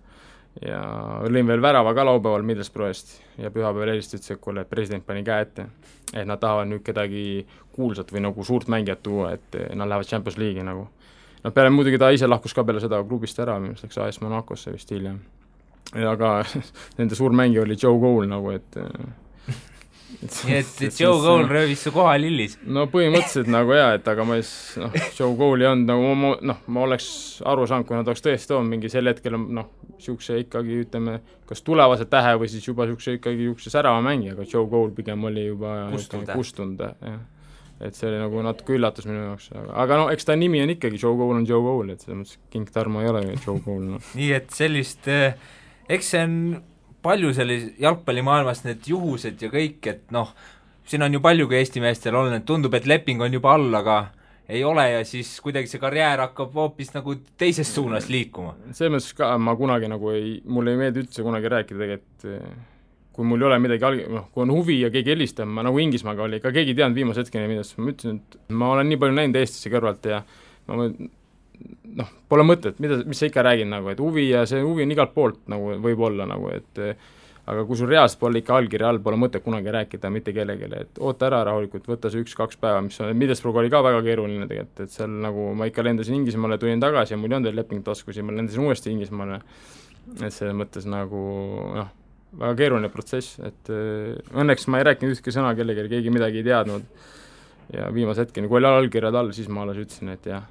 ja lõin veel värava ka laupäeval Middlesbrough'ist ja pühapäeval helistasid, ütles, et kuule, et president pani käe ette. et nad tahavad nüüd kedagi kuulsat või nagu suurt mängijat tuua, et nad lähevad Champions League'i nagu. no peale muidugi ta ise lahkus ka peale seda klubist ära, minu arust läks AS Monacosse vist hiljem. aga [laughs] nende suur mängija oli Joe Cole nagu, et nii et, [laughs] et Joe Cole röövis su koha lillis? no põhimõtteliselt nagu jaa, et aga ma siis noh, Joe Cole'i ei olnud nagu ma, noh, ma oleks aru saanud, kui nad oleks tõesti toonud mingi sel hetkel noh, niisuguse ikkagi ütleme, kas tulevase tähe või siis juba niisuguse ikkagi niisuguse särava mängija, aga Joe Cole pigem oli juba kustunud, jah. et see oli nagu natuke üllatus minu jaoks, aga, aga no eks ta nimi on ikkagi, Joe Cole on Joe Cole, et selles mõttes King Tarmo ei ole Joe Cole, noh. nii et sellist, eh, eks see on palju sellis-, jalgpallimaailmas need juhused ja kõik, et noh, siin on ju palju ka Eesti meestel olnud, et tundub, et leping on juba all, aga ei ole ja siis kuidagi see karjäär hakkab hoopis nagu teises suunas liikuma. selles mõttes ka ma kunagi nagu ei, mulle ei meeldi üldse kunagi rääkida tegelikult kui mul ei ole midagi alg-, noh, kui on huvi ja keegi helistab, ma nagu Inglismaaga oli, ega keegi ei teadnud viimase hetkeni millest, ma ütlesin, et ma olen nii palju näinud Eestisse kõrvalt ja ma noh, pole mõtet, mida, mis sa ikka räägid nagu, et huvi ja see huvi on igalt poolt nagu võib-olla nagu, et aga kui sul reaalselt pole ikka allkirja all, pole mõtet kunagi rääkida mitte kellelegi, et oota ära rahulikult, võta see üks-kaks päeva, mis on, Middlesbrough oli ka väga keeruline tegelikult, et seal nagu ma ikka lendasin Inglismaale, tulin tagasi ja mul ei olnud veel leping taskus ja ma lendasin uuesti Inglismaale, et selles mõttes nagu noh, väga keeruline protsess, et õnneks ma ei rääkinud ühtki sõna kellelegi, keegi midagi ei teadnud. ja viimase hetkeni, kui oli allkirjad all, siis ma alles ütlesin, et jah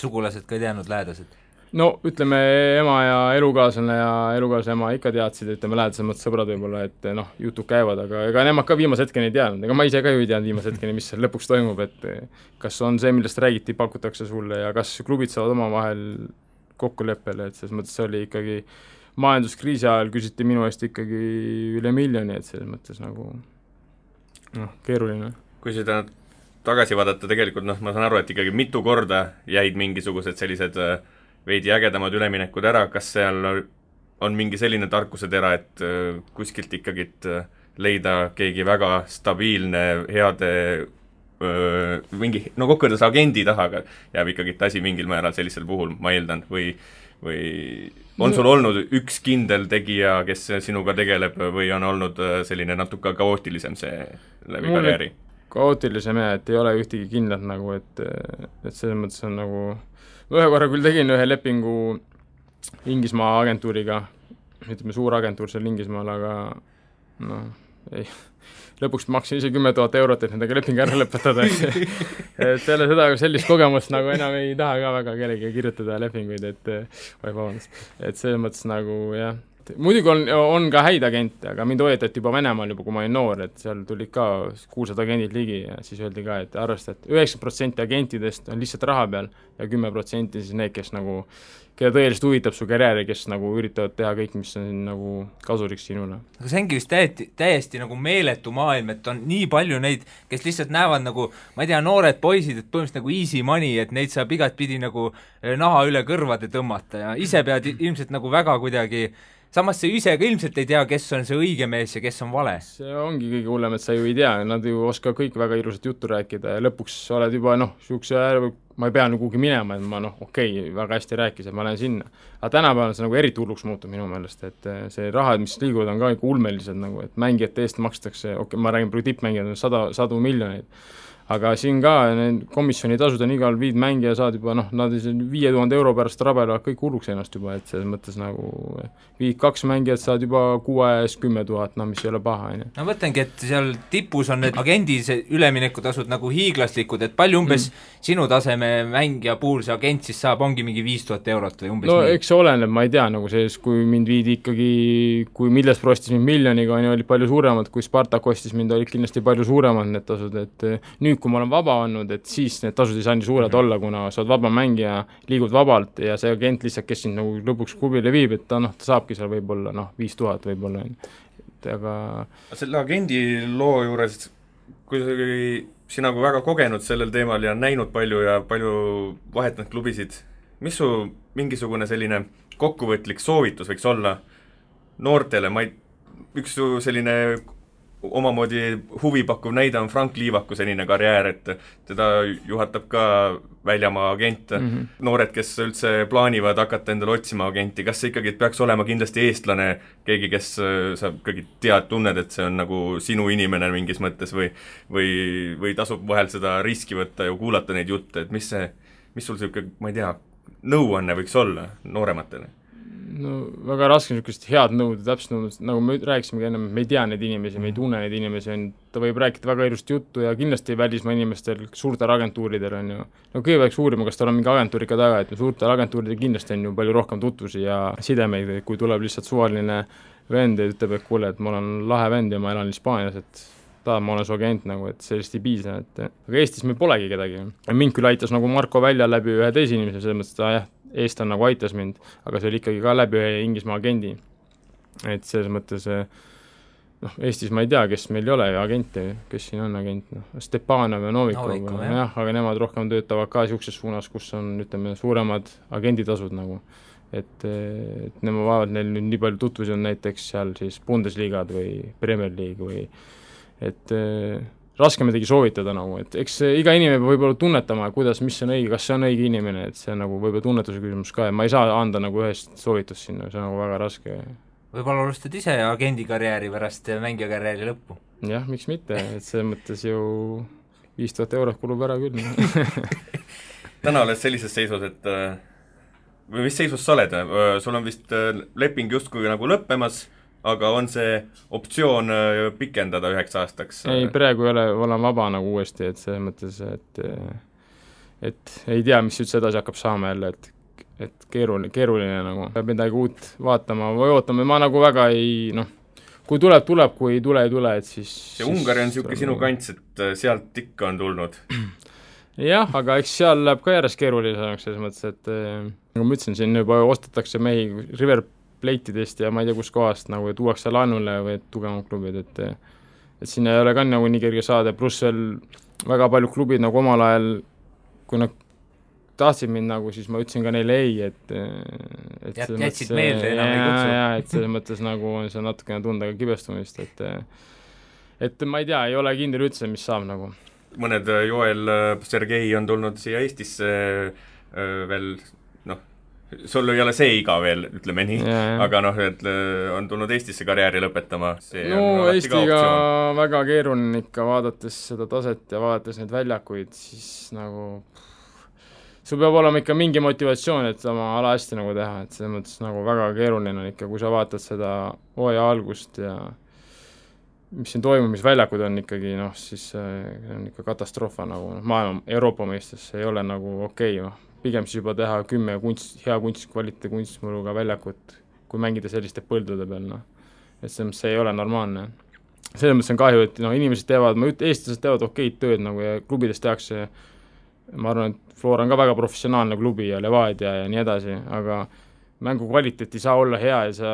sugulased ka ei teadnud, lähedased? no ütleme, ema ja elukaaslane ja elukaaslase ema ikka teadsid, ütleme, lähedasemad sõbrad võib-olla, et noh, jutud käivad, aga ega nemad ka viimase hetkeni ei teadnud, ega ma ise ka ju ei teadnud viimase hetkeni, mis seal lõpuks toimub, et kas on see, millest räägiti, pakutakse sulle ja kas klubid saavad omavahel kokkuleppele, et selles mõttes see oli ikkagi majanduskriisi ajal küsiti minu eest ikkagi üle miljoni, et selles mõttes nagu noh, keeruline. kui seda tagasi vaadata, tegelikult noh, ma saan aru, et ikkagi mitu korda jäid mingisugused sellised äh, veidi ägedamad üleminekud ära, kas seal on mingi selline tarkusetera, et äh, kuskilt ikkagi äh, leida keegi väga stabiilne, heade öö, mingi, no kokkuvõttes agendi taha, jääb ikkagi asi mingil määral sellisel puhul, ma eeldan, või või on sul olnud üks kindel tegija, kes sinuga tegeleb või on olnud selline natuke kaootilisem see läbi karjääri? Kaootilisem ja et ei ole ühtegi kindlat nagu, et, et selles mõttes on nagu, ühe korra küll tegin ühe lepingu Inglismaa agentuuriga, ütleme suur agentuur seal Inglismaal, aga noh, ei, lõpuks maksin ise kümme tuhat eurot, et nendega leping ära lõpetada, et et peale seda sellist kogemust nagu enam ei taha ka väga kellelegi kirjutada lepinguid, et oi vabandust, et selles mõttes nagu jah muidugi on, on ka häid agente, aga mind hoiatati juba Venemaal juba, kui ma olin noor, et seal tulid ka kuulsad agendid ligi ja siis öeldi ka, et arvesta et, et üheksakümmend protsenti agentidest on lihtsalt raha peal ja kümme protsenti siis need, kes nagu, keda tõeliselt huvitab su karjääri, kes nagu üritavad teha kõik, mis on nagu kasuliks sinule. aga see ongi vist täiesti, täiesti nagu meeletu maailm, et on nii palju neid, kes lihtsalt näevad nagu ma ei tea, noored poisid, et põhimõtteliselt nagu easy money, et neid saab igatpidi nagu eh, naha üle kõrvade tõmmata ja ise pead ilmselt nagu väga kuidagi samas sa ise ka ilmselt ei tea, kes on see õige mees ja kes on vale. see ongi kõige hullem, et sa ju ei tea, nad ju oskavad kõik väga ilusat juttu rääkida ja lõpuks oled juba noh, niisuguse ma ei pea nagu kuhugi minema, et ma noh, okei okay,, väga hästi rääkis, et ma lähen sinna. aga tänapäeval see nagu eriti hulluks muutub minu meelest, et eh, see rahad, mis liiguvad, on ka ikka ulmelised nagu, et mängijate eest makstakse, okei okay,, ma räägin praegu tippmängijad, sada, sadu miljoneid aga siin ka need komisjonitasud on igal viid mängija saad juba noh, nad viie tuhande euro pärast rabelevad kõik hulluks ennast juba, et selles mõttes nagu viid kaks mängijat saad juba kuu aja eest kümme tuhat, noh mis ei ole paha, on ju. no mõtlengi, et seal tipus on need agendi üleminekutasud nagu hiiglaslikud, et palju umbes mm. sinu taseme mängija puhul see agent siis saab, ongi mingi viis tuhat eurot või umbes no nii? eks see oleneb, ma ei tea, nagu selles, kui mind viidi ikkagi, kui Millesbro ostis mind miljoniga, on ju, olid palju suuremad, kui Spartak ostis mind, olid kindlasti palju suuremad need tasud, et nüüd, kui ma olen vaba olnud, et siis need tasud ei saa nii suured -hmm. olla, kuna sa oled vaba mängija, liigud vabalt ja see agent lihtsalt, kes sind nagu lõpuks klubile viib, et ta noh, ta saabki seal võib-olla noh, viis tuhat võib-olla, et aga selle agendi loo juures, kui sina kui väga kogenud sellel teemal ja näinud palju ja palju vahetanud klubisid, mis su mingisugune selline kokkuvõtlik soovitus võiks olla noortele, ma ei, üks su selline omamoodi huvipakkuv näide on Frank Liivaku senine karjäär, et teda juhatab ka väljamaa agent mm, -hmm. noored, kes üldse plaanivad hakata endale otsima agenti, kas see ikkagi peaks olema kindlasti eestlane, keegi, kes sa ikkagi tead, tunned, et see on nagu sinu inimene mingis mõttes või või, või tasub vahel seda riski võtta ja kuulata neid jutte, et mis see, mis sul niisugune, ma ei tea, nõuanne võiks olla noorematele? No väga raske niisugust head nõuda, täpset nõuda, nagu me rääkisimegi ennem, me ei tea neid inimesi, me ei tunne neid inimesi, on ju, ta võib rääkida väga ilusat juttu ja kindlasti välismaa inimestel, suurtel agentuuridel on ju, no kõigepealt peaks uurima, kas tal on mingi agentuur ikka taga, et suurtel agentuuridel kindlasti on ju palju rohkem tutvusi ja sidemeid, kui tuleb lihtsalt suvaline vend ja ütleb, et kuule, et ma olen lahe vend ja ma elan Hispaanias, et tahad, ma olen su agent nagu, et sellest ei piisa, et aga Eestis meil polegi kedagi. mind küll aitas nagu Marko välja läbi ühe teise inimese, selles mõttes, et aa jah, eestlane nagu aitas mind, aga see oli ikkagi ka läbi ühe Inglismaa agendi. et selles mõttes noh, Eestis ma ei tea, kes meil ei ole agente, kes siin on agent, noh, Stepanov ja Novikov, Novikov, jah. jah, aga nemad rohkem töötavad ka niisuguses suunas, kus on, ütleme, suuremad agenditasud nagu. et, et nemad vaevalt neil nüüd nii palju tutvusi on näiteks seal siis Bundesligad või Premier League või et raske midagi soovitada nagu, et eks iga inimene peab võib-olla tunnetama, kuidas, mis on õige, kas see on õige inimene, et see on nagu võib-olla tunnetuse küsimus ka ja ma ei saa anda nagu ühest soovitust sinna, see on nagu väga raske. võib-olla alustad ise agendi karjääri pärast mängija karjääri lõppu? jah, miks mitte, et selles mõttes ju viis tuhat eurot kulub ära küll [laughs] täna oled sellises seisus, et või mis seisus sa oled, sul on vist äh, leping justkui nagu lõppemas aga on see optsioon äh, pikendada üheks aastaks? ei, praegu ei ole, olen vaba nagu uuesti, et selles mõttes, et et ei tea, mis üldse edasi hakkab saama jälle, et et keeruline, keeruline nagu, peab midagi uut vaatama või ootama, ma nagu väga ei noh, kui tuleb, tuleb, kui ei tule, ei tule, et siis see Ungari on niisugune sinu kants, et äh, sealt ikka on tulnud? jah, aga eks seal läheb ka järjest keerulisemaks, selles mõttes, et nagu ma ütlesin, siin juba ostetakse mehi River pleitidest ja ma ei tea kuskohast nagu tuuakse laenule või tugevamad klubid, et et sinna ei ole ka nagu nii kerge saada, pluss veel väga paljud klubid nagu omal ajal, kui nad tahtsid mind nagu, siis ma ütlesin ka neile ei, et et Jät, jätsid meelde, enam ei kutsu? jaa, et selles mõttes nagu on see natukene tunda ka kibestumist, et et ma ei tea, ei ole kindel üldse, mis saab nagu. mõned Joel Sergei on tulnud siia Eestisse veel sul ei ole see iga veel, ütleme nii, aga noh, et äh, on tulnud Eestisse karjääri lõpetama, see no Eestiga väga keeruline ikka, vaadates seda taset ja vaadates neid väljakuid, siis nagu sul peab olema ikka mingi motivatsioon, et oma ala hästi nagu teha, et selles mõttes nagu väga keeruline on ikka, kui sa vaatad seda hooaja algust ja mis siin toimub, mis väljakud on ikkagi noh, siis see on ikka katastroof nagu noh, maailma, Euroopa mõistes see ei ole nagu okei okay,, noh pigem siis juba teha kümme kunst, hea kunstkvaliteedi kunstmuruga väljakut, kui mängida selliste põldude peal, noh. et selles mõttes see ei ole normaalne. selles mõttes on kahju, et noh, inimesed teevad, ma ei ütle, eestlased teevad okeid tööd nagu ja klubides tehakse, ma arvan, et Flora on ka väga professionaalne klubi ja Levadia ja nii edasi, aga mängu kvaliteet ei saa olla hea ja sa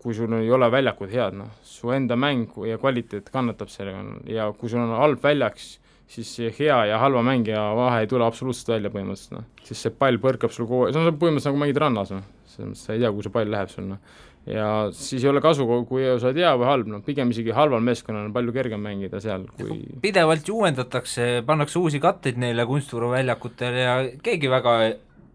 kui sul ei ole väljakud head, noh, su enda mäng ja kvaliteet kannatab sellega ja kui sul on halb väljaks, siis hea ja halva mängija vahe ei tule absoluutselt välja põhimõtteliselt, noh. siis see pall põrkab sul kogu, see on põhimõtteliselt nagu mängid rannas, noh. selles mõttes sa ei tea, kuhu see pall läheb sul, noh. ja siis ei ole kasu, kui sa oled hea või halb, noh, pigem isegi halval meeskonnal on palju kergem mängida seal, kui pidevalt ju uuendatakse, pannakse uusi katteid neile kunstvõruväljakutel ja keegi väga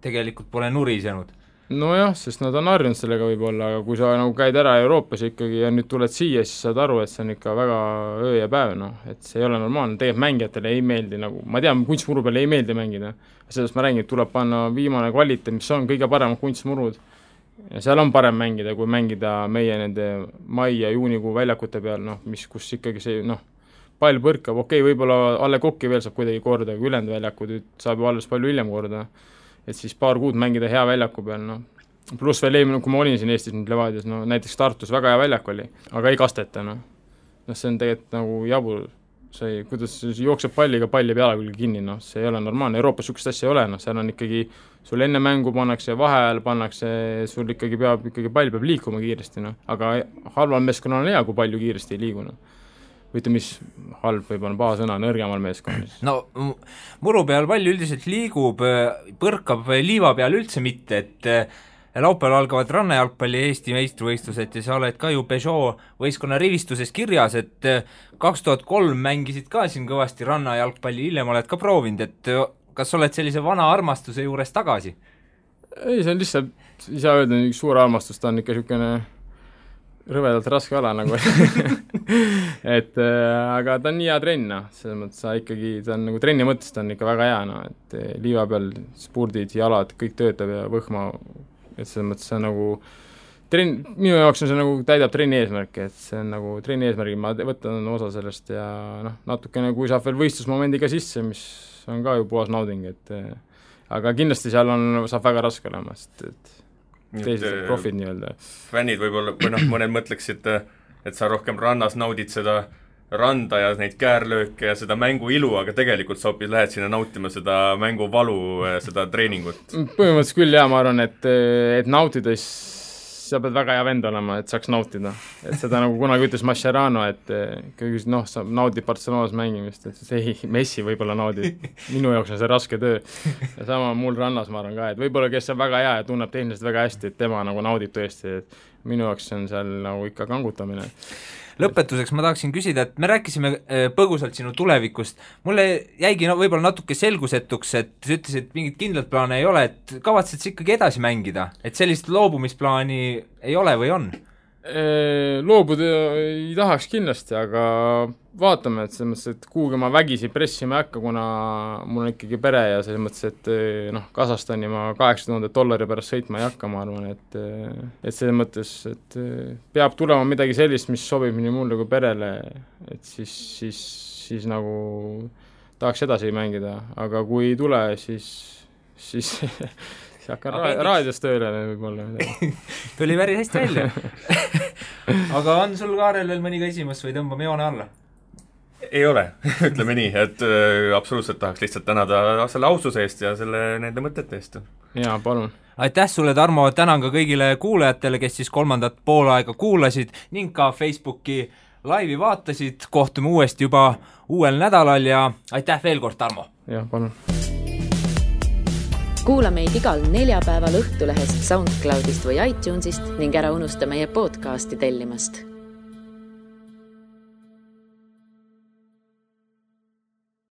tegelikult pole nurisenud nojah, sest nad on harjunud sellega võib-olla, aga kui sa nagu käid ära Euroopas ikkagi ja nüüd tuled siia, siis saad aru, et see on ikka väga öö ja päev, noh, et see ei ole normaalne, tegelikult mängijatele ei meeldi nagu, ma tean, kunstmuru peal ei meeldi mängida, sellest ma räägin, et tuleb panna viimane kvaliteet, mis on kõige paremad kunstmurud, ja seal on parem mängida, kui mängida meie nende mai- ja juunikuu väljakute peal, noh, mis, kus ikkagi see noh, pall põrkab, okei okay,, võib-olla A Le Coq'i veel saab kuidagi korda, aga ülejäänud väljakud saab ju alles palju hiljem korda et siis paar kuud mängida hea väljaku peal, noh. pluss veel eelmine, kui ma olin siin Eestis nüüd Levadias, no näiteks Tartus väga hea väljak oli, aga ei kasteta, noh. noh, see on tegelikult nagu jabur, see, kuidas jookseb palliga, pall jääb jala külge kinni, noh, see ei ole normaalne, Euroopas niisugust asja ei ole, noh, seal on ikkagi, sul enne mängu pannakse vaheajal, pannakse, sul ikkagi peab, ikkagi pall peab liikuma kiiresti, noh, aga halval meeskonnal on hea, kui pall ju kiiresti ei liigu, noh ütleme, mis halb võib-olla paha sõna, nõrgemal meeskonnal no muru peal pall üldiselt liigub, põrkab liiva peal üldse mitte, et eh, laupäeval algavad rannajalgpalli Eesti meistrivõistlused ja sa oled ka ju Peugeot võistkonna rivistuses kirjas, et kaks tuhat kolm mängisid ka siin kõvasti rannajalgpalli, hiljem oled ka proovinud, et kas oled sellise vana armastuse juures tagasi? ei, see on lihtsalt, ei saa öelda, suur armastus, ta on ikka niisugune rõvedalt raske ala nagu. [laughs] Et äh, aga ta on nii hea trenn, noh, selles mõttes sa ikkagi, ta on nagu trenni mõttes ta on ikka väga hea, noh, et äh, liiva peal spurdid, jalad, kõik töötab ja võhma, et selles mõttes see on nagu trenn, minu jaoks on see nagu, täidab trenni eesmärki, et see on nagu trenni eesmärgil, ma võtan osa sellest ja noh, natukene, kui saab veel võistlusmomendi ka sisse, mis on ka ju puhas nauding, et äh, aga kindlasti seal on, saab väga raske olema, sest et teised äh, profid nii-öelda. fännid võib-olla, või noh, mõned mõtleksid, et sa rohkem rannas naudid seda randa ja neid käärlööke ja seda mängu ilu, aga tegelikult sa hoopis lähed sinna nautima seda mängu valu, seda treeningut. põhimõtteliselt küll jaa, ma arvan, et, et nautides sa pead väga hea vend olema, et saaks nautida. et seda nagu kunagi ütles Mascherano, et ikkagi noh, sa naudid Barcelonas mängimist, et ei, Messi võib-olla naudib. minu jaoks on see raske töö. ja sama mul rannas, ma arvan ka, et võib-olla kes on väga hea ja tunneb tehniliselt väga hästi, et tema nagu naudib tõesti, et minu jaoks on seal nagu ikka kangutamine lõpetuseks ma tahaksin küsida, et me rääkisime äh, põgusalt sinu tulevikust, mulle jäigi no võib-olla natuke selgusetuks, et sa ütlesid, et mingit kindlat plaani ei ole, et kavatsed sa ikkagi edasi mängida, et sellist loobumisplaani ei ole või on? Loobuda ei tahaks kindlasti, aga vaatame, et selles mõttes, et kuhugi ma vägisi pressima ei hakka, kuna mul on ikkagi pere ja selles mõttes, et noh, Kasahstani ma kaheksa tuhande dollari pärast sõitma ei hakka, ma arvan, et et selles mõttes, et peab tulema midagi sellist, mis sobib nii mulle kui perele, et siis, siis, siis nagu tahaks edasi mängida, aga kui ei tule, siis, siis [laughs] siis hakkan ra raadios tööle võib-olla [laughs] tuli päris hästi välja [laughs] aga on sul, Kaarel, veel mõni küsimus või tõmbame joone alla? ei ole [laughs] ütleme nii, et äh, absoluutselt tahaks lihtsalt tänada selle aususe eest ja selle, nende mõtete eest. jaa, palun. aitäh sulle, Tarmo, tänan ka kõigile kuulajatele, kes siis kolmandat poolaega kuulasid ning ka Facebooki laivi vaatasid, kohtume uuesti juba uuel nädalal ja aitäh veel kord, Tarmo! jah, palun kuula meid igal neljapäeval Õhtulehest, SoundCloudist või iTunesist ning ära unusta meie podcasti tellimast